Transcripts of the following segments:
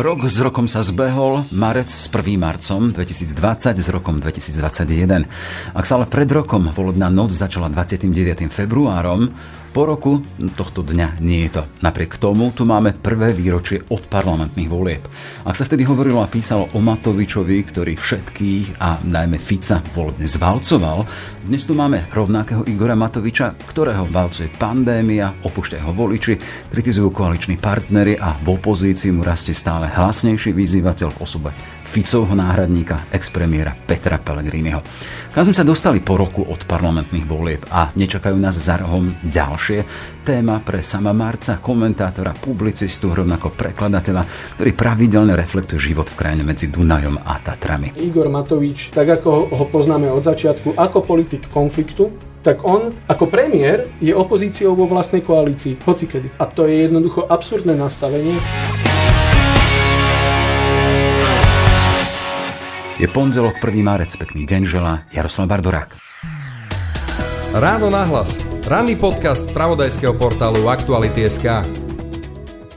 Rok s rokom sa zbehol, marec s 1. marcom 2020 s rokom 2021. Ak sa ale pred rokom volebná noc začala 29. februárom, po roku tohto dňa nie je to. Napriek tomu tu máme prvé výročie od parlamentných volieb. Ak sa vtedy hovorilo a písalo o Matovičovi, ktorý všetkých a najmä Fica volebne zvalcoval, dnes tu máme rovnakého Igora Matoviča, ktorého valcuje pandémia, opúšťajú ho voliči, kritizujú koaliční partnery a v opozícii mu rastie stále hlasnejší vyzývateľ v osobe Ficovho náhradníka, expremiéra Petra Pellegriniho. Kam sme sa dostali po roku od parlamentných volieb a nečakajú nás za rohom ďalšie téma pre sama Marca, komentátora, publicistu, rovnako prekladateľa, ktorý pravidelne reflektuje život v krajine medzi Dunajom a Tatrami. Igor Matovič, tak ako ho poznáme od začiatku, ako politik konfliktu, tak on ako premiér je opozíciou vo vlastnej koalícii, hocikedy. A to je jednoducho absurdné nastavenie. Je pondelok 1. marec, pekný deň žela Jaroslav Bardorák. Ráno nahlas. Ranný podcast z pravodajského portálu Aktuality.sk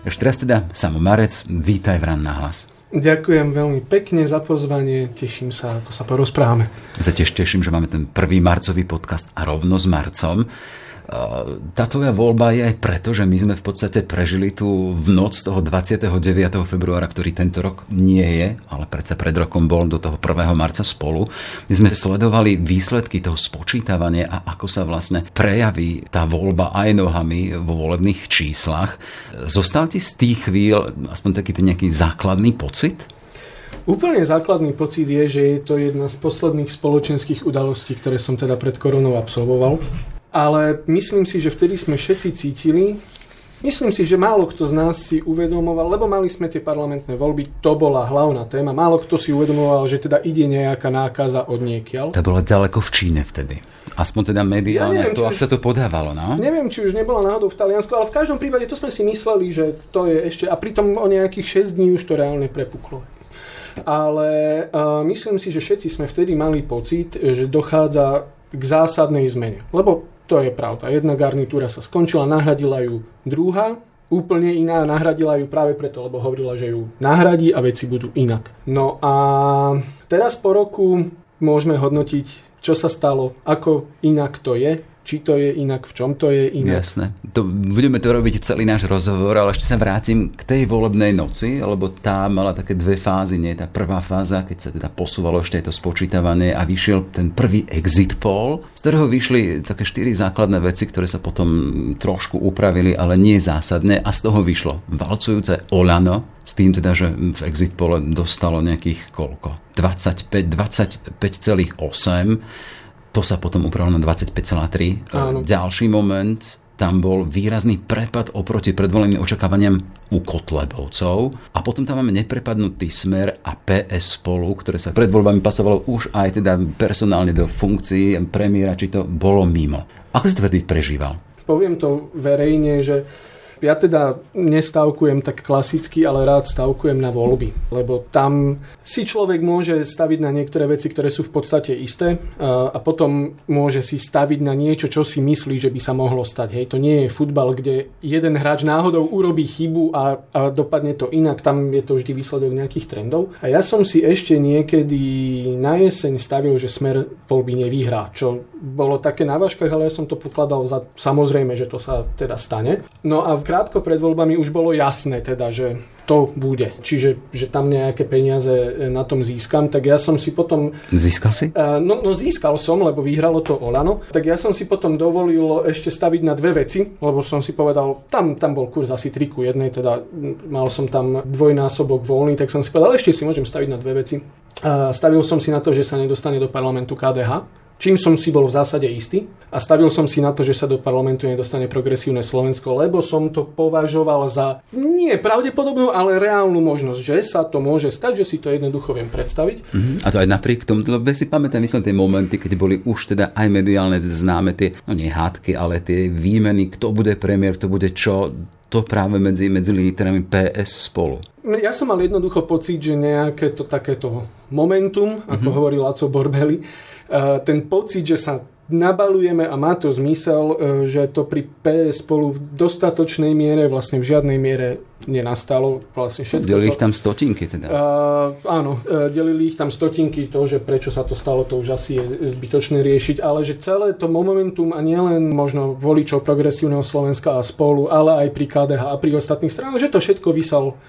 Ešte teraz teda, Samo Marec, vítaj v Rán nahlas. Ďakujem veľmi pekne za pozvanie, teším sa, ako sa porozprávame. Sa tiež teším, že máme ten prvý marcový podcast a rovno s Marcom. Tá tvoja voľba je aj preto, že my sme v podstate prežili tu v noc toho 29. februára, ktorý tento rok nie je, ale predsa pred rokom bol do toho 1. marca spolu. My sme sledovali výsledky toho spočítavania a ako sa vlastne prejaví tá voľba aj nohami vo volebných číslach. Zostal ti z tých chvíľ aspoň taký ten nejaký základný pocit? Úplne základný pocit je, že je to jedna z posledných spoločenských udalostí, ktoré som teda pred koronou absolvoval ale myslím si, že vtedy sme všetci cítili, myslím si, že málo kto z nás si uvedomoval, lebo mali sme tie parlamentné voľby, to bola hlavná téma, málo kto si uvedomoval, že teda ide nejaká nákaza od niekiaľ. To bola ďaleko v Číne vtedy. Aspoň teda mediálne, ja neviem, to, ak sa to podávalo, no? Neviem, či už nebola náhodou v Taliansku, ale v každom prípade to sme si mysleli, že to je ešte, a pritom o nejakých 6 dní už to reálne prepuklo. Ale uh, myslím si, že všetci sme vtedy mali pocit, že dochádza k zásadnej zmene. Lebo to je pravda. Jedna garnitúra sa skončila, nahradila ju druhá, úplne iná, nahradila ju práve preto, lebo hovorila, že ju nahradí a veci budú inak. No a teraz po roku môžeme hodnotiť, čo sa stalo, ako inak to je, či to je inak, v čom to je inak. Jasné. To, budeme to robiť celý náš rozhovor, ale ešte sa vrátim k tej volebnej noci, lebo tá mala také dve fázy. Nie tá prvá fáza, keď sa teda posúvalo ešte to spočítavanie a vyšiel ten prvý exit poll, z ktorého vyšli také štyri základné veci, ktoré sa potom trošku upravili, ale nie zásadne a z toho vyšlo valcujúce Olano, s tým teda, že v exit pole dostalo nejakých koľko? 25, 25,8 to sa potom upravilo na 25,3. Áno. Ďalší moment, tam bol výrazný prepad oproti predvoleným očakávaniam u Kotlebovcov a potom tam máme neprepadnutý smer a PS spolu, ktoré sa pred voľbami pasovalo už aj teda personálne do funkcií premiéra, či to bolo mimo. Ako si to vtedy prežíval? Poviem to verejne, že ja teda nestavkujem tak klasicky, ale rád stavkujem na voľby, lebo tam si človek môže staviť na niektoré veci, ktoré sú v podstate isté a, potom môže si staviť na niečo, čo si myslí, že by sa mohlo stať. Hej, to nie je futbal, kde jeden hráč náhodou urobí chybu a, a dopadne to inak, tam je to vždy výsledok nejakých trendov. A ja som si ešte niekedy na jeseň stavil, že smer voľby nevyhrá, čo bolo také na váškach, ale ja som to pokladal za samozrejme, že to sa teda stane. No a v krátko pred voľbami už bolo jasné teda, že to bude. Čiže, že tam nejaké peniaze e, na tom získam, tak ja som si potom... Získal si? Uh, no, no získal som, lebo vyhralo to Olano. Tak ja som si potom dovolil ešte staviť na dve veci, lebo som si povedal, tam, tam bol kurz asi 3 ku 1, teda mal som tam dvojnásobok voľný, tak som si povedal, ešte si môžem staviť na dve veci. Uh, stavil som si na to, že sa nedostane do parlamentu KDH, čím som si bol v zásade istý a stavil som si na to, že sa do parlamentu nedostane progresívne Slovensko, lebo som to považoval za nie pravdepodobnú, ale reálnu možnosť, že sa to môže stať, že si to jednoducho viem predstaviť. Mm-hmm. A to aj napriek tomu, lebo si pamätám, myslím, tie momenty, keď boli už teda aj mediálne známe tie, no nie hádky, ale tie výmeny, kto bude premiér, kto bude čo, to práve medzi, medzi líderami PS spolu. Ja som mal jednoducho pocit, že nejaké to takéto momentum, ako mm-hmm. hovorí Laco Borbeli, ten pocit, že sa nabalujeme a má to zmysel, e, že to pri PS spolu v dostatočnej miere, vlastne v žiadnej miere nenastalo. Vlastne všetko delili to, ich tam stotinky teda. Uh, áno, uh, delili ich tam stotinky, to, že prečo sa to stalo, to už asi je zbytočné riešiť, ale že celé to momentum a nielen možno voličov progresívneho Slovenska a spolu, ale aj pri KDH a pri ostatných stranách, že to všetko vysal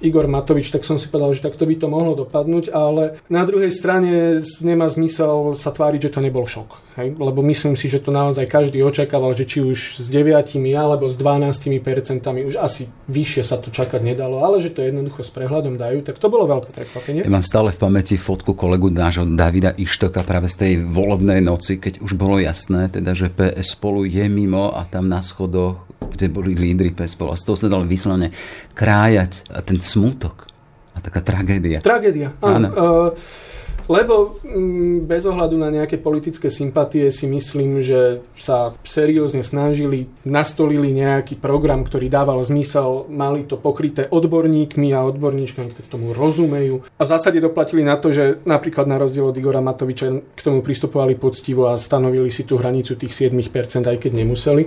Igor Matovič, tak som si povedal, že takto by to mohlo dopadnúť, ale na druhej strane nemá zmysel sa tváriť, že to nebol šok. Hej? Lebo myslím si, že to naozaj každý očakával, že či už s 9 alebo s 12 percentami už asi vyššie sa to čakať nedalo, ale že to jednoducho s prehľadom dajú, tak to bolo veľké prekvapenie. Ja mám stále v pamäti fotku kolegu nášho Davida Ištoka práve z tej volebnej noci, keď už bolo jasné, teda, že PS spolu je mimo a tam na schodoch kde boli lídry PSPOL a z toho sa dalo vyslovene krájať a ten smutok a taká tragédia. Tragédia, áno. áno. Uh, lebo mm, bez ohľadu na nejaké politické sympatie si myslím, že sa seriózne snažili, nastolili nejaký program, ktorý dával zmysel, mali to pokryté odborníkmi a odborníčkami, ktorí tomu rozumejú. A v zásade doplatili na to, že napríklad na rozdiel od Igora Matoviča k tomu pristupovali poctivo a stanovili si tú hranicu tých 7%, aj keď nemuseli.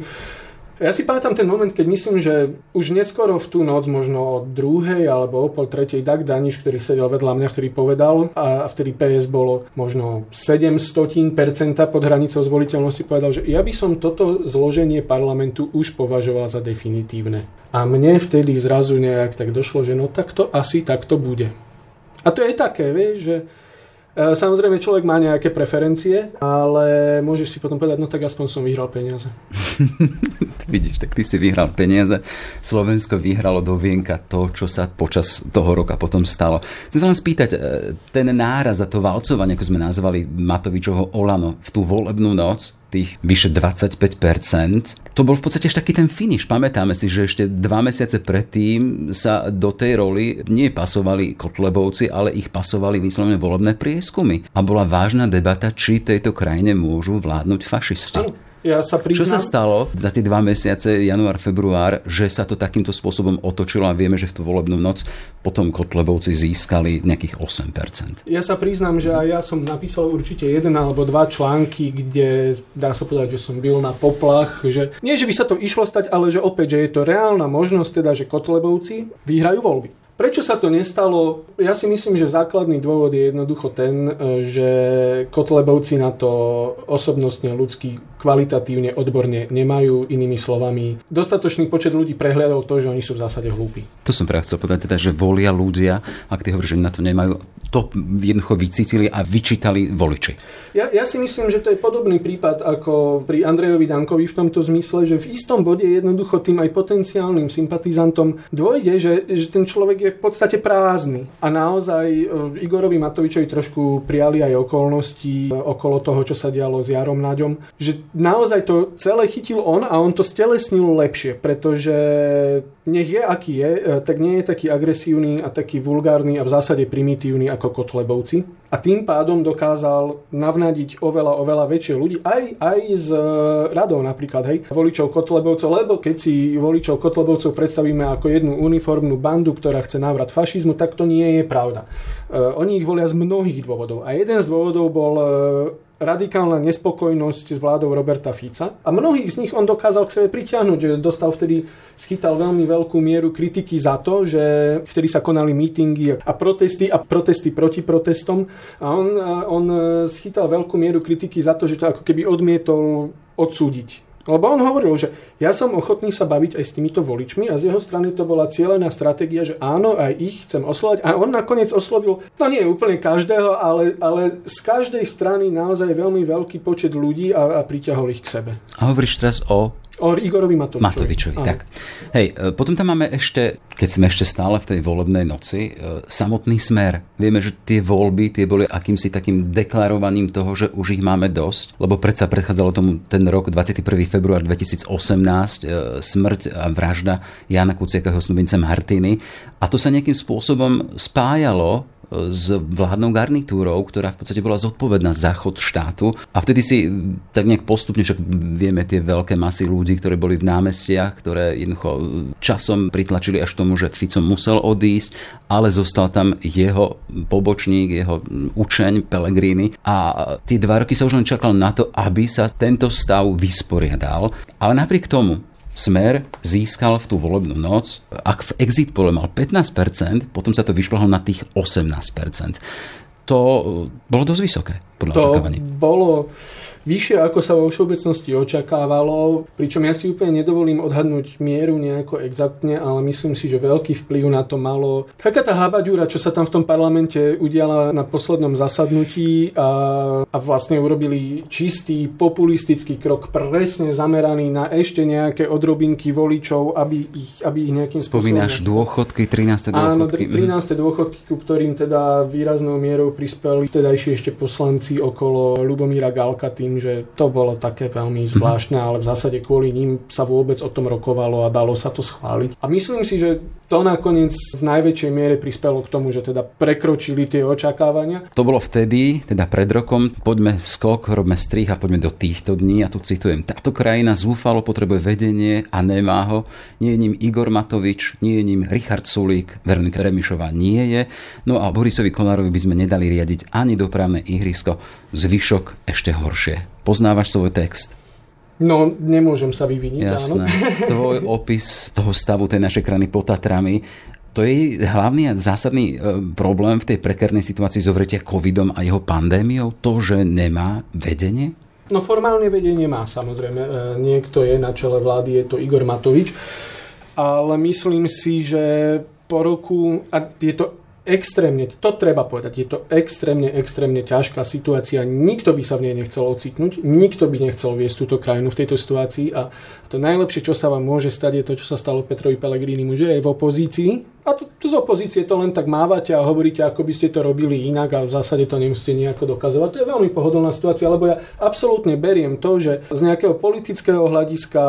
Ja si pamätám ten moment, keď myslím, že už neskoro v tú noc, možno o druhej alebo o pol tretej, Dag Daniš, ktorý sedel vedľa mňa, ktorý povedal, a vtedy PS bolo možno 700% pod hranicou zvoliteľnosti, povedal, že ja by som toto zloženie parlamentu už považoval za definitívne. A mne vtedy zrazu nejak tak došlo, že no tak to asi takto bude. A to je také, vieš, že samozrejme, človek má nejaké preferencie, ale môžeš si potom povedať, no tak aspoň som vyhral peniaze. Vidíš, tak ty si vyhral peniaze. Slovensko vyhralo do vienka to, čo sa počas toho roka potom stalo. Chcem sa len spýtať, e, ten náraz a to valcovanie, ako sme nazvali Matovičovho Olano v tú volebnú noc, tých vyše 25%. To bol v podstate taký ten finish. Pamätáme si, že ešte dva mesiace predtým sa do tej roli nie pasovali Kotlebovci, ale ich pasovali vyslovene volebné prieskumy. A bola vážna debata, či tejto krajine môžu vládnuť fašisti. Ja sa priznám... Čo sa stalo za tie dva mesiace, január, február, že sa to takýmto spôsobom otočilo a vieme, že v tú volebnú noc potom Kotlebovci získali nejakých 8%. Ja sa priznám, že aj ja som napísal určite jeden alebo dva články, kde dá sa povedať, že som byl na poplach, že nie, že by sa to išlo stať, ale že opäť, že je to reálna možnosť teda, že Kotlebovci vyhrajú voľby. Prečo sa to nestalo? Ja si myslím, že základný dôvod je jednoducho ten, e, že Kotlebovci na to osobnostne, ľudský, kvalitatívne, odborne nemajú, inými slovami. Dostatočný počet ľudí prehľadol to, že oni sú v zásade hlúpi. To som práve chcel povedať, teda, že volia ľudia, ak ty hovoríš, že na to nemajú, to jednoducho vycítili a vyčítali voliči. Ja, ja si myslím, že to je podobný prípad ako pri Andrejovi Dankovi v tomto zmysle, že v istom bode jednoducho tým aj potenciálnym sympatizantom dôjde, že, že ten človek je v podstate prázdny. A naozaj e, Igorovi Matovičovi trošku prijali aj okolnosti e, okolo toho, čo sa dialo s Jarom Naďom, že naozaj to celé chytil on a on to stelesnil lepšie, pretože nech je aký je, e, tak nie je taký agresívny a taký vulgárny a v zásade primitívny ako Kotlebovci. A tým pádom dokázal navnadiť oveľa, oveľa väčšie ľudí, aj, aj z radou napríklad, hej, voličov Kotlebovcov, lebo keď si voličov Kotlebovcov predstavíme ako jednu uniformnú bandu, ktorá chce návrat fašizmu, tak to nie je pravda. Uh, oni ich volia z mnohých dôvodov. A jeden z dôvodov bol radikálna nespokojnosť s vládou Roberta Fica. A mnohých z nich on dokázal k sebe pritiahnuť. Dostal vtedy, schytal veľmi veľkú mieru kritiky za to, že vtedy sa konali mítingy a protesty a protesty proti protestom. A on, on schytal veľkú mieru kritiky za to, že to ako keby odmietol odsúdiť lebo on hovoril, že ja som ochotný sa baviť aj s týmito voličmi a z jeho strany to bola cieľená stratégia, že áno, aj ich chcem oslovať. A on nakoniec oslovil, no nie úplne každého, ale, ale z každej strany naozaj veľmi veľký počet ľudí a, a priťahol ich k sebe. A hovoríš teraz o O Igorovi Matovičovi. Matovičovi, tak. Hej, e, potom tam máme ešte, keď sme ešte stále v tej volebnej noci, e, samotný smer. Vieme, že tie voľby, tie boli akýmsi takým deklarovaním toho, že už ich máme dosť, lebo predsa predchádzalo tomu ten rok 21. február 2018, e, smrť a vražda Jana Kuciaka a snubinca Martiny. A to sa nejakým spôsobom spájalo s vládnou garnitúrou, ktorá v podstate bola zodpovedná za chod štátu. A vtedy si tak nejak postupne, však vieme tie veľké masy ľudí, ľudí, ktorí boli v námestiach, ktoré jednoducho časom pritlačili až tomu, že Fico musel odísť, ale zostal tam jeho pobočník, jeho učeň Pellegrini a tie dva roky sa už len čakal na to, aby sa tento stav vysporiadal. Ale napriek tomu Smer získal v tú volebnú noc, ak v exit pole mal 15%, potom sa to vyšplhlo na tých 18%. To bolo dosť vysoké, podľa to očakávaní. bolo vyššie, ako sa vo všeobecnosti očakávalo, pričom ja si úplne nedovolím odhadnúť mieru nejako exaktne, ale myslím si, že veľký vplyv na to malo taká tá habaďúra, čo sa tam v tom parlamente udiala na poslednom zasadnutí a, a vlastne urobili čistý populistický krok presne zameraný na ešte nejaké odrobinky voličov, aby ich, aby ich nejakým Spomínaš spôsobom... dôchodky, 13. dôchodky. Áno, 13. dôchodky, ku ktorým teda výraznou mierou prispeli tedajšie ešte poslanci okolo Lubomíra Galka tým, že to bolo také veľmi mhm. zvláštne, ale v zásade kvôli ním sa vôbec o tom rokovalo a dalo sa to schváliť. A myslím si, že to nakoniec v najväčšej miere prispelo k tomu, že teda prekročili tie očakávania. To bolo vtedy, teda pred rokom, poďme skok, robme strih a poďme do týchto dní. A tu citujem, táto krajina zúfalo potrebuje vedenie a nemá ho. Nie je ním Igor Matovič, nie je ním Richard Sulík, Veronika Remišová nie je. No a Borisovi Kolárovi by sme nedali riadiť ani dopravné ihrisko, zvyšok ešte horšie. Poznávaš svoj text? No, nemôžem sa vyviniť, Jasné. áno. Tvoj opis toho stavu tej našej krajiny pod Tatrami, to je hlavný a zásadný e, problém v tej prekernej situácii zovretia covidom a jeho pandémiou, to, že nemá vedenie? No formálne vedenie má samozrejme. E, niekto je na čele vlády, je to Igor Matovič. Ale myslím si, že po roku, a je to extrémne, to treba povedať, je to extrémne, extrémne ťažká situácia. Nikto by sa v nej nechcel ocitnúť, nikto by nechcel viesť túto krajinu v tejto situácii a to najlepšie, čo sa vám môže stať, je to, čo sa stalo Petrovi Pellegrini, že je v opozícii a tu, tu z opozície to len tak mávate a hovoríte, ako by ste to robili inak a v zásade to nemusíte nejako dokazovať. To je veľmi pohodlná situácia, lebo ja absolútne beriem to, že z nejakého politického hľadiska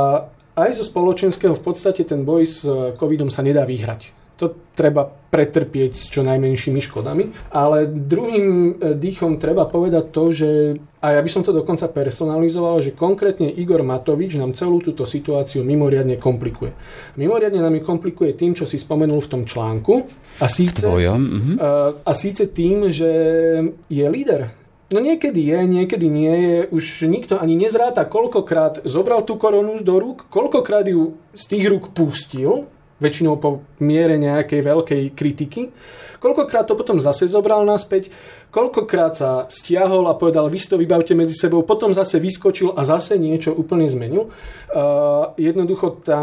aj zo spoločenského v podstate ten boj s covidom sa nedá vyhrať to treba pretrpieť s čo najmenšími škodami. Ale druhým e, dýchom treba povedať to, že a ja by som to dokonca personalizoval, že konkrétne Igor Matovič nám celú túto situáciu mimoriadne komplikuje. Mimoriadne nám ju komplikuje tým, čo si spomenul v tom článku. A síce, mhm. a, a síce tým, že je líder No niekedy je, niekedy nie je. Už nikto ani nezráta, koľkokrát zobral tú koronu do rúk, koľkokrát ju z tých rúk pustil väčšinou po miere nejakej veľkej kritiky. Koľkokrát to potom zase zobral naspäť, koľkokrát sa stiahol a povedal, vy to vybavte medzi sebou, potom zase vyskočil a zase niečo úplne zmenil. Uh, jednoducho tá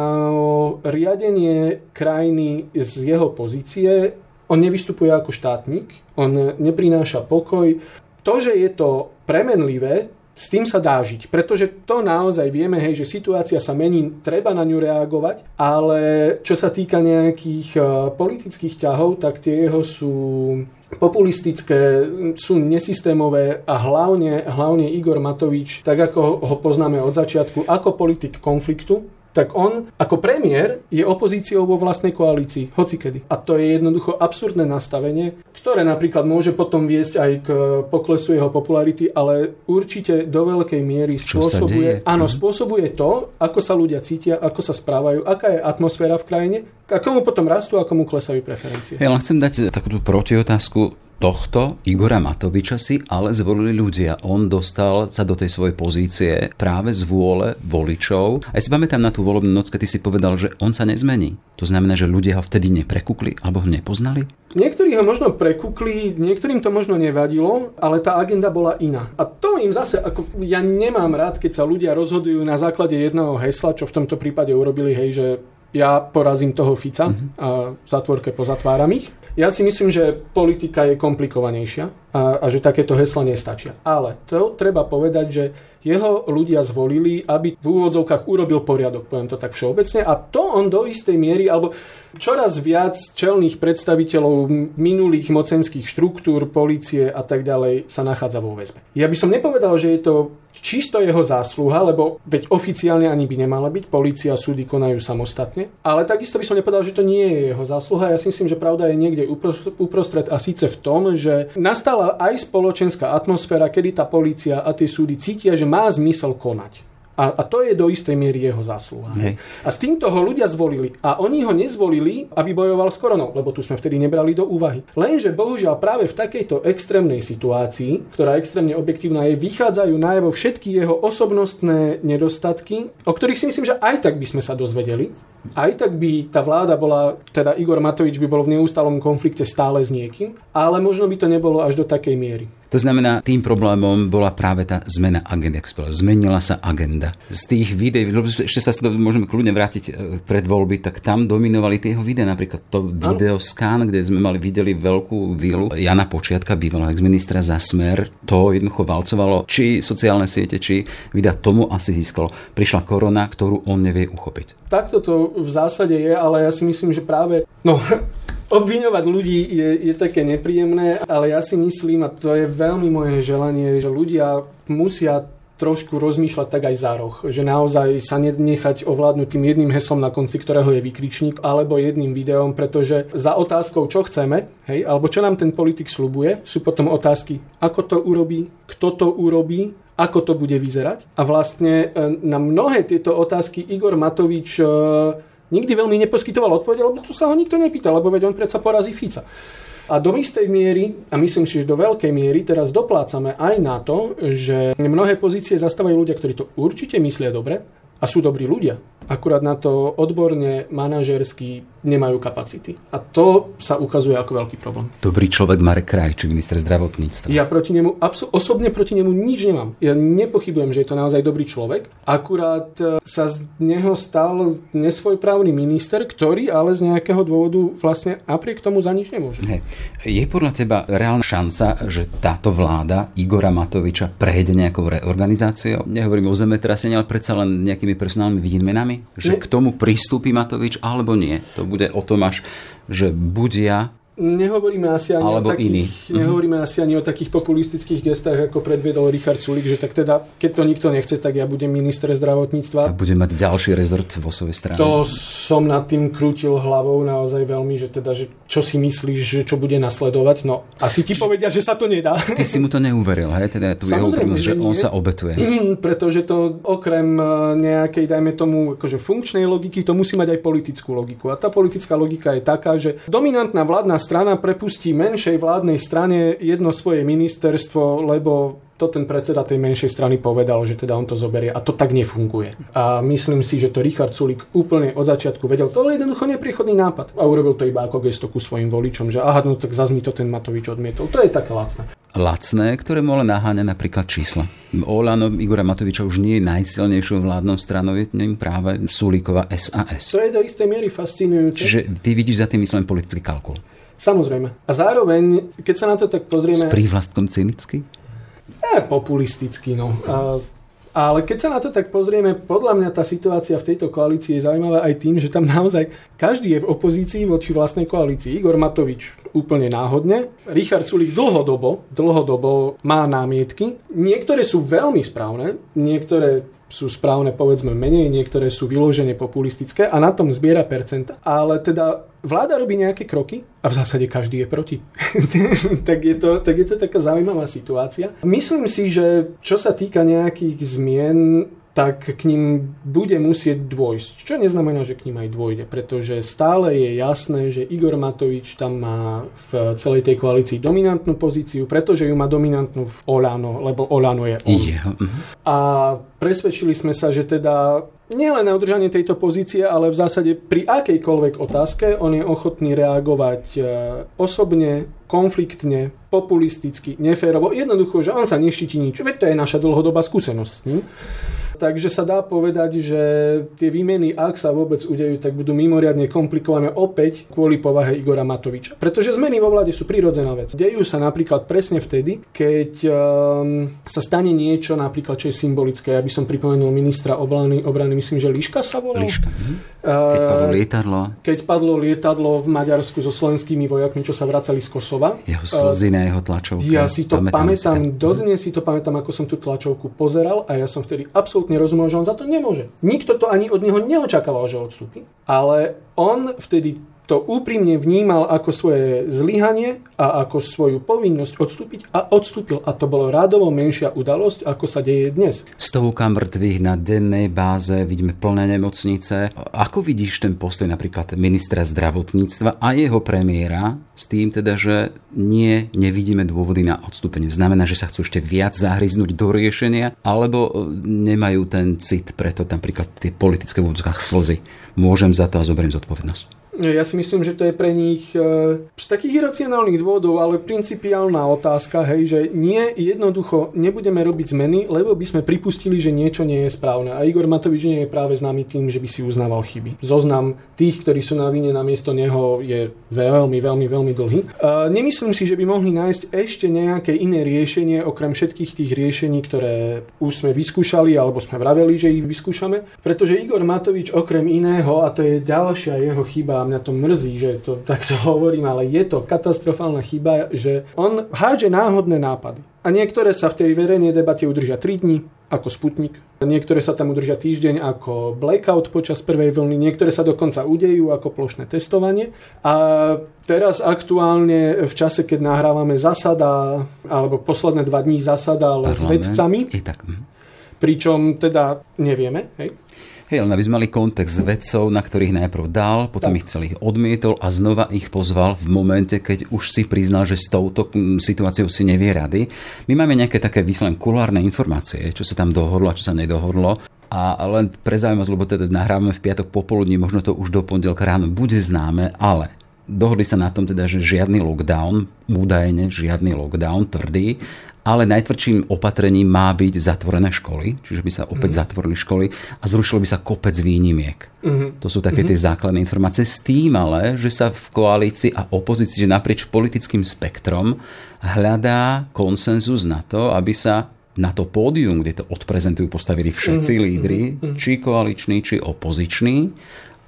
riadenie krajiny z jeho pozície, on nevystupuje ako štátnik, on neprináša pokoj. To, že je to premenlivé, s tým sa dá žiť, pretože to naozaj vieme, hej, že situácia sa mení, treba na ňu reagovať, ale čo sa týka nejakých uh, politických ťahov, tak tie jeho sú populistické, sú nesystémové a hlavne, hlavne Igor Matovič, tak ako ho poznáme od začiatku, ako politik konfliktu, tak on ako premiér je opozíciou vo vlastnej koalícii, hocikedy. A to je jednoducho absurdné nastavenie, ktoré napríklad môže potom viesť aj k poklesu jeho popularity, ale určite do veľkej miery spôsobuje, áno, mhm. spôsobuje to, ako sa ľudia cítia, ako sa správajú, aká je atmosféra v krajine a komu potom rastú a komu klesajú preferencie. Ja len chcem dať takúto protiotázku tohto Igora Matoviča si ale zvolili ľudia. On dostal sa do tej svojej pozície práve z vôle voličov. A ja si pamätám na tú volebnú noc, keď si povedal, že on sa nezmení. To znamená, že ľudia ho vtedy neprekukli alebo ho nepoznali? Niektorí ho možno prekukli, niektorým to možno nevadilo, ale tá agenda bola iná. A to im zase, ako ja nemám rád, keď sa ľudia rozhodujú na základe jedného hesla, čo v tomto prípade urobili, hej, že ja porazím toho Fica mm-hmm. a zatvorke pozatváram ich. Ja si myslím, že politika je komplikovanejšia a, a že takéto hesla nestačia. Ale to treba povedať, že jeho ľudia zvolili, aby v úvodzovkách urobil poriadok, poviem to tak všeobecne. A to on do istej miery, alebo čoraz viac čelných predstaviteľov minulých mocenských štruktúr, policie a tak ďalej sa nachádza vo väzbe. Ja by som nepovedal, že je to čisto jeho zásluha, lebo veď oficiálne ani by nemala byť, policia a súdy konajú samostatne, ale takisto by som nepovedal, že to nie je jeho zásluha. Ja si myslím, že pravda je niekde uprostred a síce v tom, že nastala aj spoločenská atmosféra, kedy tá policia a tie súdy cítia, že má zmysel konať. A, a to je do istej miery jeho zásluha. Hej. A s týmto ho ľudia zvolili. A oni ho nezvolili, aby bojoval s koronou, lebo tu sme vtedy nebrali do úvahy. Lenže bohužiaľ práve v takejto extrémnej situácii, ktorá extrémne objektívna je, vychádzajú najavo všetky jeho osobnostné nedostatky, o ktorých si myslím, že aj tak by sme sa dozvedeli. Aj tak by tá vláda bola, teda Igor Matovič by bol v neustálom konflikte stále s niekým, ale možno by to nebolo až do takej miery. To znamená, tým problémom bola práve tá zmena agendy. Zmenila sa agenda. Z tých videí, ešte sa môžeme kľudne vrátiť e, pred voľby, tak tam dominovali tie jeho videá. Napríklad to video skan, kde sme mali videli veľkú vilu Jana Počiatka, bývalého ex-ministra za smer. To jednoducho valcovalo či sociálne siete, či videa tomu asi získalo. Prišla korona, ktorú on nevie uchopiť. Takto to v zásade je, ale ja si myslím, že práve no, Obviňovať ľudí je, je také nepríjemné, ale ja si myslím, a to je veľmi moje želanie, že ľudia musia trošku rozmýšľať tak aj za roh, že naozaj sa nechať ovládnuť tým jedným heslom na konci, ktorého je vykričník, alebo jedným videom, pretože za otázkou, čo chceme, hej, alebo čo nám ten politik slubuje, sú potom otázky, ako to urobí, kto to urobí, ako to bude vyzerať. A vlastne e, na mnohé tieto otázky Igor Matovič e, nikdy veľmi neposkytoval odpovede, lebo tu sa ho nikto nepýtal, lebo veď on predsa porazí Fica. A do istej miery, a myslím si, že do veľkej miery, teraz doplácame aj na to, že mnohé pozície zastávajú ľudia, ktorí to určite myslia dobre a sú dobrí ľudia akurát na to odborne, manažersky nemajú kapacity. A to sa ukazuje ako veľký problém. Dobrý človek Marek Krajčí, minister zdravotníctva. Ja proti nemu, osobne proti nemu nič nemám. Ja nepochybujem, že je to naozaj dobrý človek. Akurát e, sa z neho stal nesvojprávny minister, ktorý ale z nejakého dôvodu vlastne napriek tomu za nič nemôže. Hej. Je podľa teba reálna šanca, že táto vláda Igora Matoviča prejde nejakou reorganizáciou? Nehovorím o zemetrasení, ale predsa len nejakými personálnymi výmenami? že k tomu pristúpi Matovič alebo nie. To bude o tom až, že budia Nehovoríme asi ani Alebo o takých, iný. Nehovoríme asi ani o takých populistických gestách, ako predviedol Richard Sulik, že tak teda, keď to nikto nechce, tak ja budem minister zdravotníctva. Tak bude mať ďalší rezort vo svojej strane. To som nad tým krútil hlavou naozaj veľmi, že teda, že čo si myslíš, že čo bude nasledovať. No, asi ti povedia, že sa to nedá. Ty si mu to neuveril, hej? Teda tu jeho že, že on sa obetuje. Pretože to okrem e, nejakej, dajme tomu, akože funkčnej logiky, to musí mať aj politickú logiku. A tá politická logika je taká, že dominantná vládna strana prepustí menšej vládnej strane jedno svoje ministerstvo, lebo to ten predseda tej menšej strany povedal, že teda on to zoberie a to tak nefunguje. A myslím si, že to Richard Sulik úplne od začiatku vedel. To je jednoducho nepriechodný nápad. A urobil to iba ako gesto ku svojim voličom, že aha, no tak zase mi to ten Matovič odmietol. To je také lacné. Lacné, ktoré ale naháňa napríklad čísla. Olano Igora Matoviča už nie je najsilnejšou vládnou stranou, je ním práve Sulíková SAS. To je do istej miery fascinujúce. Čiže ty vidíš za tým myslím politický kalkul. Samozrejme. A zároveň, keď sa na to tak pozrieme... S prívlastkom cynicky? Je, populisticky, no. A, ale keď sa na to tak pozrieme, podľa mňa tá situácia v tejto koalícii je zaujímavá aj tým, že tam naozaj každý je v opozícii voči vlastnej koalícii. Igor Matovič úplne náhodne, Richard Sulik dlhodobo, dlhodobo má námietky. Niektoré sú veľmi správne, niektoré sú správne povedzme menej, niektoré sú vyložené populistické a na tom zbiera percenta. Ale teda vláda robí nejaké kroky a v zásade každý je proti. tak, je to, tak je to taká zaujímavá situácia. Myslím si, že čo sa týka nejakých zmien, tak k ním bude musieť dôjsť. Čo neznamená, že k ním aj dôjde, pretože stále je jasné, že Igor Matovič tam má v celej tej koalícii dominantnú pozíciu, pretože ju má dominantnú v Olano, lebo Olano je on. Yeah. A presvedčili sme sa, že teda nielen na udržanie tejto pozície, ale v zásade pri akejkoľvek otázke on je ochotný reagovať e, osobne, konfliktne, populisticky, neférovo. Jednoducho, že on sa neštíti nič. Veď to je naša dlhodobá skúsenosť. Hm? Takže sa dá povedať, že tie výmeny, ak sa vôbec udejú, tak budú mimoriadne komplikované opäť kvôli povahe Igora Matoviča. Pretože zmeny vo vláde sú prirodzená vec. Dejú sa napríklad presne vtedy, keď um, sa stane niečo, napríklad čo je symbolické. Ja by som pripomenul ministra obrany, obrany myslím, že Liška sa volal. Liška. Mhm. Keď padlo lietadlo. Keď padlo lietadlo v Maďarsku so slovenskými vojakmi, čo sa vracali z Kosova. Jeho slzy na jeho tlačovke. Ja si to pamätám, dodnes si to pamätám, ako som tú tlačovku pozeral a ja som vtedy absolútne absolútne rozumel, že on za to nemôže. Nikto to ani od neho neočakával, že odstúpi. Ale on vtedy to úprimne vnímal ako svoje zlyhanie a ako svoju povinnosť odstúpiť a odstúpil. A to bolo rádovo menšia udalosť, ako sa deje dnes. Stovka mŕtvych na dennej báze, vidíme plné nemocnice. Ako vidíš ten postoj napríklad ministra zdravotníctva a jeho premiéra s tým teda, že nie, nevidíme dôvody na odstúpenie. Znamená, že sa chcú ešte viac zahryznúť do riešenia, alebo nemajú ten cit preto napríklad tie politické v slzy. Môžem za to a zoberiem zodpovednosť. Ja si myslím, že to je pre nich e, z takých iracionálnych dôvodov, ale principiálna otázka, hej, že nie, jednoducho nebudeme robiť zmeny, lebo by sme pripustili, že niečo nie je správne. A Igor Matovič nie je práve známy tým, že by si uznával chyby. Zoznam tých, ktorí sú na vine namiesto neho, je veľmi, veľmi, veľmi dlhý. A nemyslím si, že by mohli nájsť ešte nejaké iné riešenie, okrem všetkých tých riešení, ktoré už sme vyskúšali, alebo sme vraveli, že ich vyskúšame. Pretože Igor Matovič okrem iného, a to je ďalšia jeho chyba, mňa to mrzí, že to takto hovorím, ale je to katastrofálna chyba, že on hádže náhodné nápady. A niektoré sa v tej verejnej debate udržia 3 dní, ako Sputnik. Niektoré sa tam udržia týždeň ako blackout počas prvej vlny, niektoré sa dokonca udejú ako plošné testovanie. A teraz aktuálne v čase, keď nahrávame zasada, alebo posledné dva dní zasada, ale s vedcami. I tak. Mhm. Pričom teda nevieme, hej, Hej, len aby sme mali kontext vedcov, na ktorých najprv dal, potom tak. ich celých odmietol a znova ich pozval v momente, keď už si priznal, že s touto mm, situáciou si nevie rady. My máme nejaké také vyslen kulárne informácie, čo sa tam dohodlo a čo sa nedohodlo. A len pre zaujímavosť, lebo teda nahrávame v piatok popoludní, možno to už do pondelka ráno bude známe, ale dohodli sa na tom teda, že žiadny lockdown, údajne žiadny lockdown, tvrdý, ale najtvrdším opatrením má byť zatvorené školy, čiže by sa opäť mm. zatvorili školy a zrušilo by sa kopec výnimiek. Mm. To sú také mm. tie základné informácie. S tým ale, že sa v koalícii a opozícii, že naprieč politickým spektrom hľadá konsenzus na to, aby sa na to pódium, kde to odprezentujú, postavili všetci mm, lídry, mm, či koaliční, či opoziční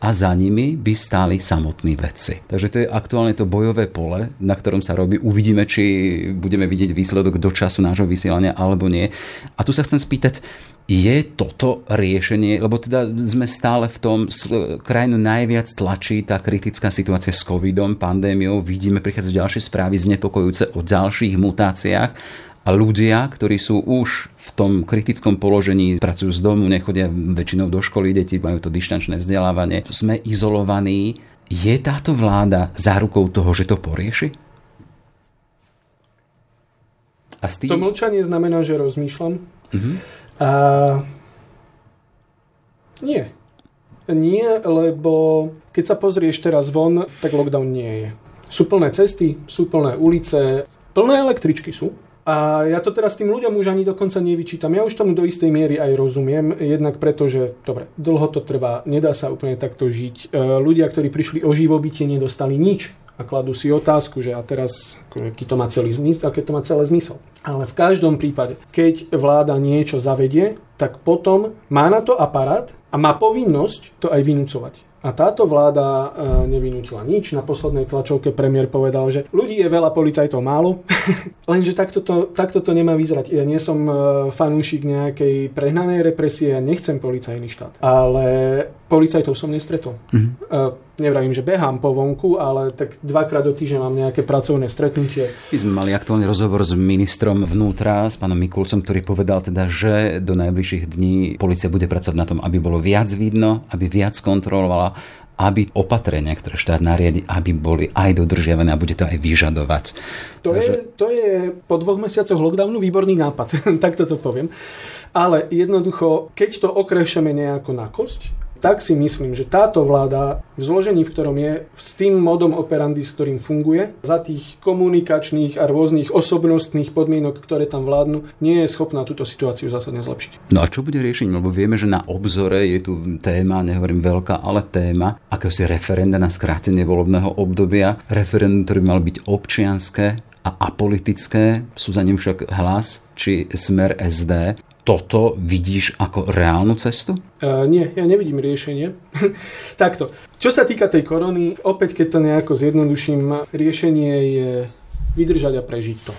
a za nimi by stáli samotní vedci. Takže to je aktuálne to bojové pole, na ktorom sa robí. Uvidíme, či budeme vidieť výsledok do času nášho vysielania alebo nie. A tu sa chcem spýtať, je toto riešenie, lebo teda sme stále v tom, krajinu najviac tlačí tá kritická situácia s covidom, pandémiou, vidíme prichádzať ďalšie správy znepokojúce o ďalších mutáciách a ľudia, ktorí sú už v tom kritickom položení, pracujú z domu, nechodia väčšinou do školy, deti majú to dištančné vzdelávanie, sme izolovaní. Je táto vláda zárukou toho, že to porieši? A tým... To mlčanie znamená, že rozmýšľam. Uh-huh. A... Nie. Nie, lebo keď sa pozrieš teraz von, tak lockdown nie je. Sú plné cesty, sú plné ulice, plné električky sú, a ja to teraz tým ľuďom už ani dokonca nevyčítam. Ja už tomu do istej miery aj rozumiem, jednak preto, že dobre, dlho to trvá, nedá sa úplne takto žiť. E, ľudia, ktorí prišli o živobytie, nedostali nič a kladú si otázku, že a teraz, aký to má celý zmysel, aké to má celé zmysel. Ale v každom prípade, keď vláda niečo zavedie, tak potom má na to aparát a má povinnosť to aj vynúcovať. A táto vláda e, nevynútila nič. Na poslednej tlačovke premiér povedal, že ľudí je veľa, policajtov málo. Lenže takto to, takto to nemá vyzerať. Ja nie som e, fanúšik nejakej prehnanej represie, ja nechcem policajný štát. Ale policajtov som nestretol. Mm-hmm nevravím, že behám po vonku, ale tak dvakrát do týždňa mám nejaké pracovné stretnutie. My sme mali aktuálny rozhovor s ministrom vnútra, s pánom Mikulcom, ktorý povedal teda, že do najbližších dní policia bude pracovať na tom, aby bolo viac vidno, aby viac kontrolovala, aby opatrenia, ktoré štát nariadi, aby boli aj dodržiavané a bude to aj vyžadovať. To, Takže... je, to je po dvoch mesiacoch lockdownu výborný nápad, tak to poviem. Ale jednoducho, keď to okrešeme nejako na kosť, tak si myslím, že táto vláda v zložení, v ktorom je, s tým modom operandy, s ktorým funguje, za tých komunikačných a rôznych osobnostných podmienok, ktoré tam vládnu, nie je schopná túto situáciu zásadne zlepšiť. No a čo bude riešením? Lebo vieme, že na obzore je tu téma, nehovorím veľká, ale téma akéhosi referenda na skrátenie volebného obdobia. Referendum, ktorý mal byť občianské a apolitické, sú za ním však hlas či smer SD toto vidíš ako reálnu cestu? Uh, nie, ja nevidím riešenie. Takto. Čo sa týka tej korony, opäť keď to nejako zjednoduším, riešenie je vydržať a prežiť to.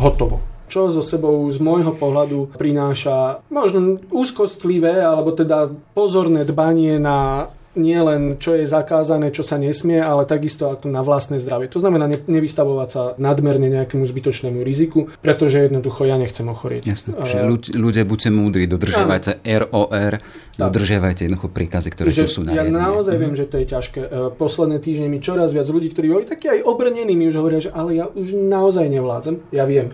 Hotovo. Čo so sebou z môjho pohľadu prináša možno úzkostlivé alebo teda pozorné dbanie na nie len čo je zakázané, čo sa nesmie, ale takisto ako na vlastné zdravie. To znamená ne, nevystavovať sa nadmerne nejakému zbytočnému riziku, pretože jednoducho ja nechcem ochorieť. Jasne, že ľudia buďte múdri, dodržiavajte ROR, dodržiavajte jednoducho príkazy, ktoré že tu sú Ja naozaj mhm. viem, že to je ťažké. E, posledné týždne mi čoraz viac ľudí, ktorí boli takí aj obrnení, mi už hovoria, že ale ja už naozaj nevládzem. Ja viem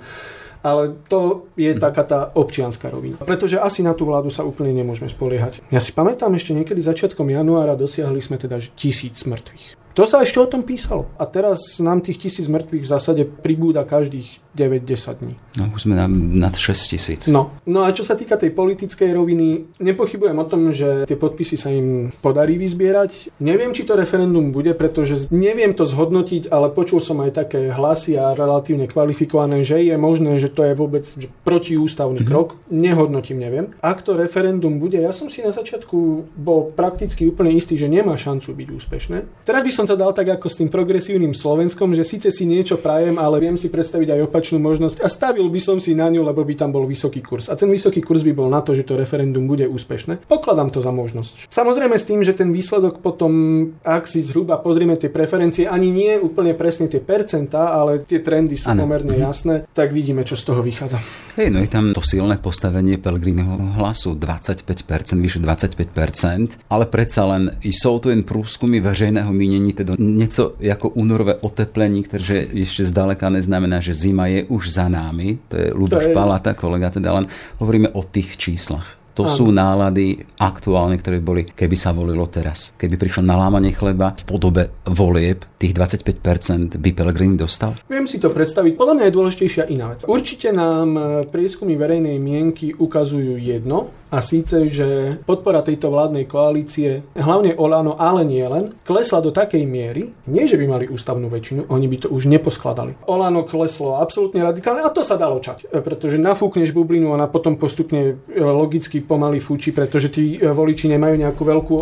ale to je mhm. taká tá občianská rovina. Pretože asi na tú vládu sa úplne nemôžeme spoliehať. Ja si pamätám, ešte niekedy začiatkom januára dosiahli sme teda tisíc mŕtvych. To sa ešte o tom písalo. A teraz nám tých tisíc mŕtvych v zásade pribúda každých 9-10 dní. No už sme na, nad 6 tisíc. No. no a čo sa týka tej politickej roviny, nepochybujem o tom, že tie podpisy sa im podarí vyzbierať. Neviem, či to referendum bude, pretože neviem to zhodnotiť, ale počul som aj také hlasy a relatívne kvalifikované, že je možné, že to je vôbec protiústavný mm-hmm. krok. Nehodnotím, neviem. Ak to referendum bude, ja som si na začiatku bol prakticky úplne istý, že nemá šancu byť úspešné. Teraz by som som to dal tak ako s tým progresívnym Slovenskom, že síce si niečo prajem, ale viem si predstaviť aj opačnú možnosť a stavil by som si na ňu, lebo by tam bol vysoký kurz. A ten vysoký kurz by bol na to, že to referendum bude úspešné. Pokladám to za možnosť. Samozrejme s tým, že ten výsledok potom, ak si zhruba pozrieme tie preferencie, ani nie úplne presne tie percentá, ale tie trendy sú ano. pomerne mhm. jasné, tak vidíme, čo z toho vychádza. Hej, no je tam to silné postavenie Pellegriniho hlasu, 25%, vyše 25%, ale predsa len sú to jen prúskumy verejného mínění teda niečo ako únorové oteplení, ktoré ešte zdaleka neznamená, že zima je už za námi. To je Luboš je... Palata, kolega, teda len hovoríme o tých číslach. To ano. sú nálady aktuálne, ktoré boli, keby sa volilo teraz. Keby prišlo nalámanie chleba v podobe volieb, tých 25% by Pellegrini dostal? Viem si to predstaviť. Podľa mňa je dôležitejšia iná vec. Určite nám prieskumy verejnej mienky ukazujú jedno, a síce, že podpora tejto vládnej koalície, hlavne Olano, ale nie len, klesla do takej miery, nie že by mali ústavnú väčšinu, oni by to už neposkladali. Olano kleslo absolútne radikálne a to sa dalo čať, pretože nafúkneš bublinu a potom postupne logicky pomaly fúči, pretože tí e, voliči nemajú nejakú veľkú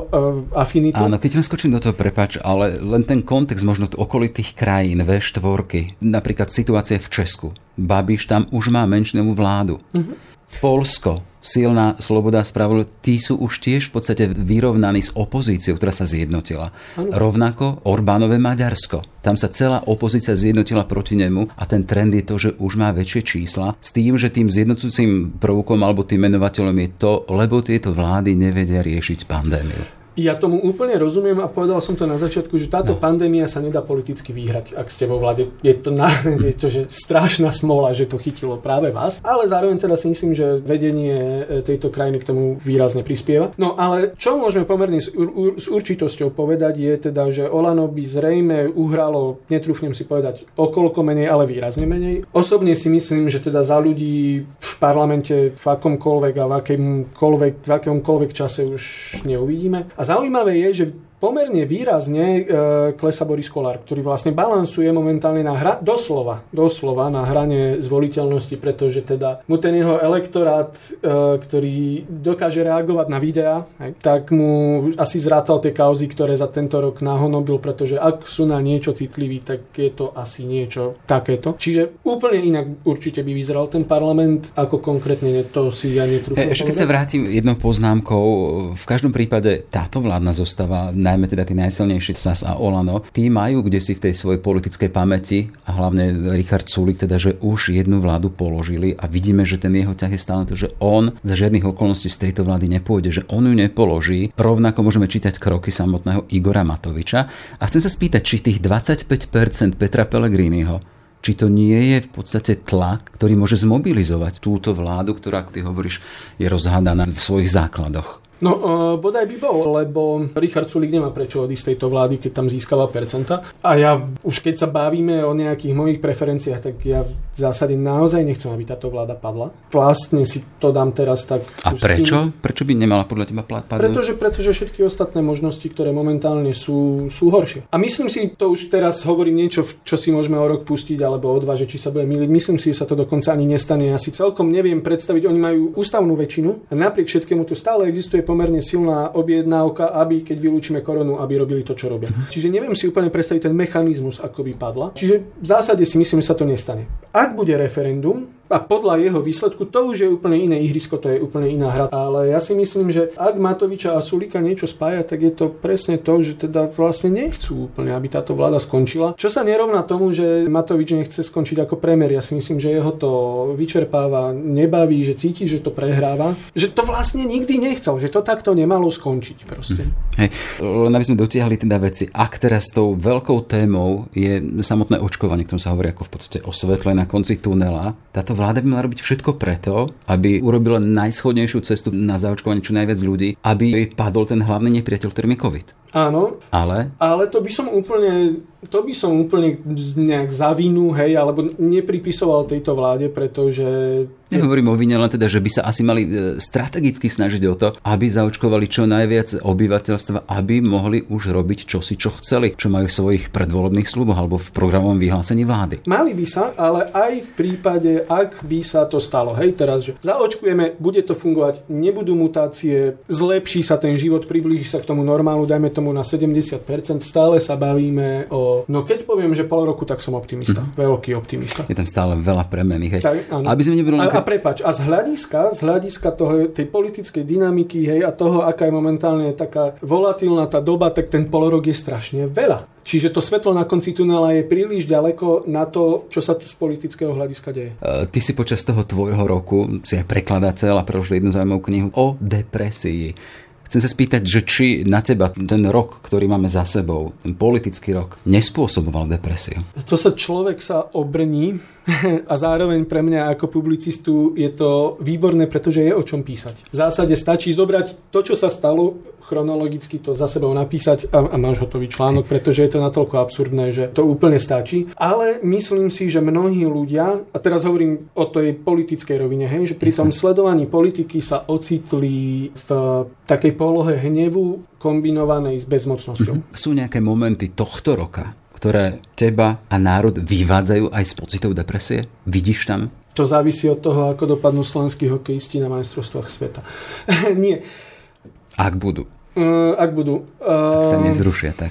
afinitu. Áno, keď vám skočím do toho, prepač, ale len ten kontext možno okolitých krajín V4, napríklad situácia v Česku. Babiš tam už má menšinovú vládu. Uh-huh. Polsko, silná sloboda a spravodlivosť, tí sú už tiež v podstate vyrovnaní s opozíciou, ktorá sa zjednotila. Ano. Rovnako Orbánové Maďarsko. Tam sa celá opozícia zjednotila proti nemu a ten trend je to, že už má väčšie čísla s tým, že tým zjednocujúcim prvkom alebo tým menovateľom je to, lebo tieto vlády nevedia riešiť pandémiu. Ja tomu úplne rozumiem a povedal som to na začiatku, že táto no. pandémia sa nedá politicky vyhrať, ak ste vo vláde. Je to, na, je to že strašná smola, že to chytilo práve vás, ale zároveň teda si myslím, že vedenie e, tejto krajiny k tomu výrazne prispieva. No ale čo môžeme pomerne s, ur, s určitosťou povedať je teda, že Olano by zrejme uhralo, netrúfnem si povedať, okolko menej, ale výrazne menej. Osobne si myslím, že teda za ľudí v parlamente v akomkoľvek a v, akýmkoľvek, v akomkoľvek čase už neuvidíme. A zaujímavé je, že pomerne výrazne e, klesa Boris Kolár, ktorý vlastne balansuje momentálne na hra, doslova, doslova na hrane zvoliteľnosti, pretože teda mu ten jeho elektorát, e, ktorý dokáže reagovať na videá, hej, tak mu asi zrátal tie kauzy, ktoré za tento rok nahonobil, pretože ak sú na niečo citliví, tak je to asi niečo takéto. Čiže úplne inak určite by vyzeral ten parlament, ako konkrétne to si ja netrúfam. Ešte keď sa vrátim jednou poznámkou, v každom prípade táto vládna zostava najmä teda tí najsilnejší SAS a Olano, tí majú kde si v tej svojej politickej pamäti a hlavne Richard Sulik teda, že už jednu vládu položili a vidíme, že ten jeho ťah je stále to, že on za žiadnych okolností z tejto vlády nepôjde, že on ju nepoloží. Rovnako môžeme čítať kroky samotného Igora Matoviča. A chcem sa spýtať, či tých 25% Petra Pellegriniho či to nie je v podstate tlak, ktorý môže zmobilizovať túto vládu, ktorá, ako ty hovoríš, je rozhádaná v svojich základoch. No, uh, bodaj by bol, lebo Richard Sulik nemá prečo odísť tejto vlády, keď tam získava percenta. A ja už keď sa bavíme o nejakých mojich preferenciách, tak ja zásade naozaj nechcem, aby táto vláda padla. Vlastne si to dám teraz tak... A prečo? Prečo by nemala podľa teba padnúť? Pretože, pretože všetky ostatné možnosti, ktoré momentálne sú, sú horšie. A myslím si, to už teraz hovorím niečo, čo si môžeme o rok pustiť, alebo o dva, že či sa bude miliť. Myslím si, že sa to dokonca ani nestane. Ja si celkom neviem predstaviť, oni majú ústavnú väčšinu a napriek všetkému tu stále existuje pomerne silná objednávka, aby keď vylúčime koronu, aby robili to, čo robia. Uh-huh. Čiže neviem si úplne predstaviť ten mechanizmus, ako by padla. Čiže v zásade si myslím, že sa to nestane. ak bude referendum, a podľa jeho výsledku to už je úplne iné ihrisko, to je úplne iná hra. Ale ja si myslím, že ak Matoviča a Sulika niečo spája, tak je to presne to, že teda vlastne nechcú úplne, aby táto vláda skončila. Čo sa nerovná tomu, že Matovič nechce skončiť ako premiér. Ja si myslím, že jeho to vyčerpáva, nebaví, že cíti, že to prehráva. Že to vlastne nikdy nechcel, že to takto nemalo skončiť proste. Mm. Hej, len aby sme dotiahli teda veci. Ak teraz tou veľkou témou je samotné očkovanie, ktorom sa hovorí ako v podstate o svetle na konci tunela, táto vláda by mala robiť všetko preto, aby urobila najschodnejšiu cestu na zaočkovanie čo najviac ľudí, aby jej padol ten hlavný nepriateľ, ktorým je COVID. Áno. Ale? Ale to by som úplne, to by som úplne nejak zavinu, hej, alebo nepripisoval tejto vláde, pretože Nehovorím o vine, len teda, že by sa asi mali e, strategicky snažiť o to, aby zaočkovali čo najviac obyvateľstva, aby mohli už robiť čosi, čo chceli, čo majú v svojich predvolebných sluboch alebo v programovom vyhlásení vlády. Mali by sa, ale aj v prípade, ak by sa to stalo. Hej, teraz, že zaočkujeme, bude to fungovať, nebudú mutácie, zlepší sa ten život, priblíži sa k tomu normálu, dajme tomu na 70%, stále sa bavíme o... No keď poviem, že pol roku, tak som optimista. Mm-hmm. Veľký optimista. Je tam stále veľa premených. Hej. Tak, Aby sme neboli len a prepač, a z hľadiska, z hľadiska toho, tej politickej dynamiky hej, a toho, aká je momentálne taká volatilná tá doba, tak ten polorok je strašne veľa. Čiže to svetlo na konci tunela je príliš ďaleko na to, čo sa tu z politického hľadiska deje. Uh, ty si počas toho tvojho roku si aj prekladateľ a preložil jednu zaujímavú knihu o depresii. Chcem sa spýtať, že či na teba ten rok, ktorý máme za sebou, ten politický rok, nespôsoboval depresiu? To sa človek sa obrní a zároveň pre mňa ako publicistu je to výborné, pretože je o čom písať. V zásade stačí zobrať to, čo sa stalo, chronologicky to za sebou napísať a, a máš hotový článok, pretože je to natoľko absurdné, že to úplne stačí. Ale myslím si, že mnohí ľudia, a teraz hovorím o tej politickej rovine, hej, že pri tom sledovaní politiky sa ocitli v takej polohe hnevu kombinovanej s bezmocnosťou. Mm-hmm. Sú nejaké momenty tohto roka, ktoré teba a národ vyvádzajú aj z pocitov depresie? Vidíš tam? To závisí od toho, ako dopadnú slovenskí hokejisti na majstrovstvách sveta. Nie. Ak budú. Uh, ak budú. Uh, ak sa nezrušia, tak.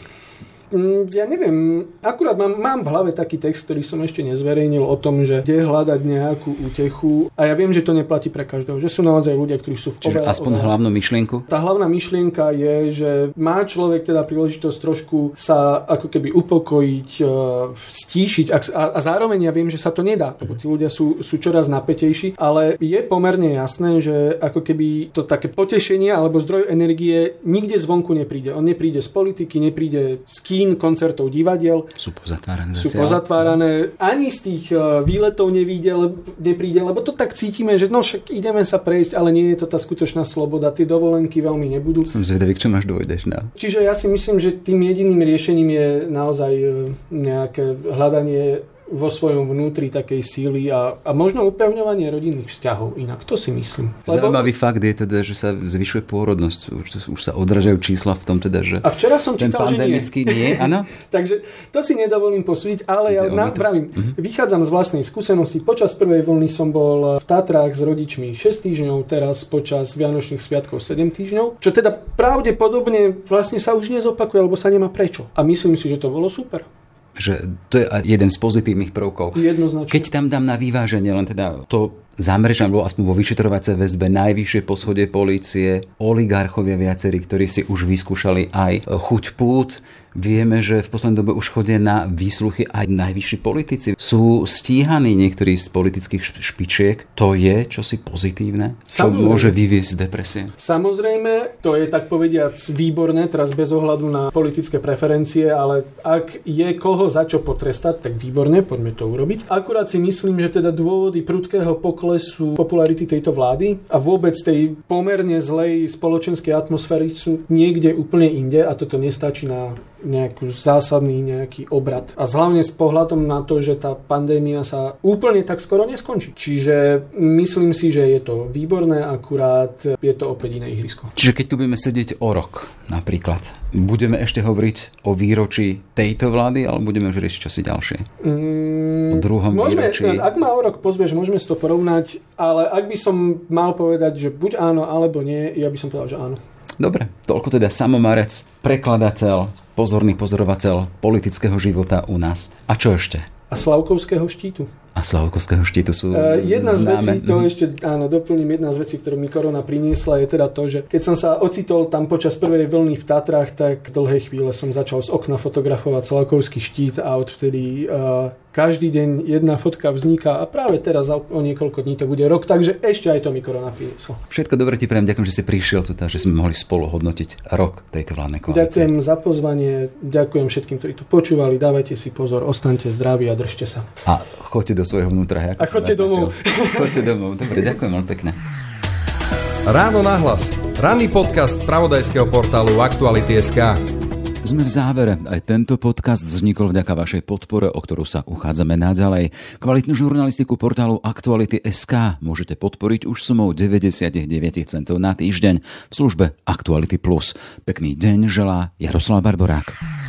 Mm, ja neviem, akurát mám, mám v hlave taký text, ktorý som ešte nezverejnil o tom, že kde hľadať nejakú útechu. A ja viem, že to neplatí pre každého, že sú naozaj ľudia, ktorí sú v Čiže oveľa, aspoň oveľa. hlavnú myšlienku? Tá hlavná myšlienka je, že má človek teda príležitosť trošku sa ako keby upokojiť, e, stíšiť a, a zároveň ja viem, že sa to nedá, lebo tí ľudia sú, sú čoraz napätejší, ale je pomerne jasné, že ako keby to také potešenie alebo zdroj energie nikde zvonku nepríde. On nepríde z politiky, nepríde z kým kín, koncertov, divadiel. Sú pozatvárané. Sú pozatvárané. Ani z tých e, výletov nevíde, nepríde, lebo to tak cítime, že no však ideme sa prejsť, ale nie je to tá skutočná sloboda. Tie dovolenky veľmi nebudú. Som zvedavý, čo máš dojdeš na. Čiže ja si myslím, že tým jediným riešením je naozaj e, nejaké hľadanie vo svojom vnútri takej síly a, a možno upevňovanie rodinných vzťahov. Inak to si myslím. Lebo... Zaujímavý fakt je teda, že sa zvyšuje pôrodnosť. Už, už sa odražajú čísla v tom teda, že a včera som ten čítal, pandemický že nie. nie áno? Takže to si nedovolím posúdiť, ale ja na, pravím, uh-huh. vychádzam z vlastnej skúsenosti. Počas prvej vlny som bol v Tatrách s rodičmi 6 týždňov, teraz počas Vianočných sviatkov 7 týždňov, čo teda pravdepodobne vlastne sa už nezopakuje, lebo sa nemá prečo. A myslím si, že to bolo super že to je jeden z pozitívnych prvkov. Jednoznačne. Keď tam dám na vyváženie len teda to zamrežané bolo aspoň vo vyšetrovacej väzbe najvyššie poschodie polície, oligarchovia viacerí, ktorí si už vyskúšali aj chuť pút, Vieme, že v poslednej dobe už chodia na výsluchy aj najvyšší politici. Sú stíhaní niektorí z politických špičiek. To je čosi pozitívne, čo Samozrejme. môže vyviesť depresie. Samozrejme, to je tak povediac výborné, teraz bez ohľadu na politické preferencie, ale ak je koho za čo potrestať, tak výborne, poďme to urobiť. Akurát si myslím, že teda dôvody prudkého poklesu popularity tejto vlády a vôbec tej pomerne zlej spoločenskej atmosféry sú niekde úplne inde a toto nestačí na nejaký zásadný nejaký obrad. A hlavne s pohľadom na to, že tá pandémia sa úplne tak skoro neskončí. Čiže myslím si, že je to výborné, akurát je to opäť iné ihrisko. Čiže keď tu budeme sedieť o rok napríklad, budeme ešte hovoriť o výročí tejto vlády, alebo budeme už riešiť čosi ďalšie? Mm, o druhom môžeme, výročí? Ak ma o rok pozvieš, môžeme si to porovnať, ale ak by som mal povedať, že buď áno, alebo nie, ja by som povedal, že áno. Dobre, toľko teda samomarec, prekladateľ, pozorný pozorovateľ politického života u nás. A čo ešte? A Slavkovského štítu. A Slavkovského štítu sú uh, Jedna z vecí, to ešte, áno, doplním, jedna z vecí, ktorú mi korona priniesla, je teda to, že keď som sa ocitol tam počas prvej vlny v Tatrách, tak dlhej chvíle som začal z okna fotografovať Slavkovský štít a odvtedy uh, každý deň jedna fotka vzniká a práve teraz o niekoľko dní to bude rok, takže ešte aj to mi korona prinieslo. Všetko dobre ti prajem, ďakujem, že si prišiel tu, že sme mohli spolu hodnotiť rok tejto vládnej koalície. Ďakujem za pozvanie, ďakujem všetkým, ktorí to počúvali, dávajte si pozor, ostaňte zdraví a držte sa. A choďte do svojho vnútra. A choďte domov. choďte domov, dobre, ďakujem veľmi pekne. Ráno nahlas. Ranný podcast z pravodajského portálu Aktuality.sk. Sme v závere. Aj tento podcast vznikol vďaka vašej podpore, o ktorú sa uchádzame naďalej. Kvalitnú žurnalistiku portálu Aktuality.sk môžete podporiť už sumou 99 centov na týždeň v službe Aktuality Plus. Pekný deň želá Jaroslav Barborák.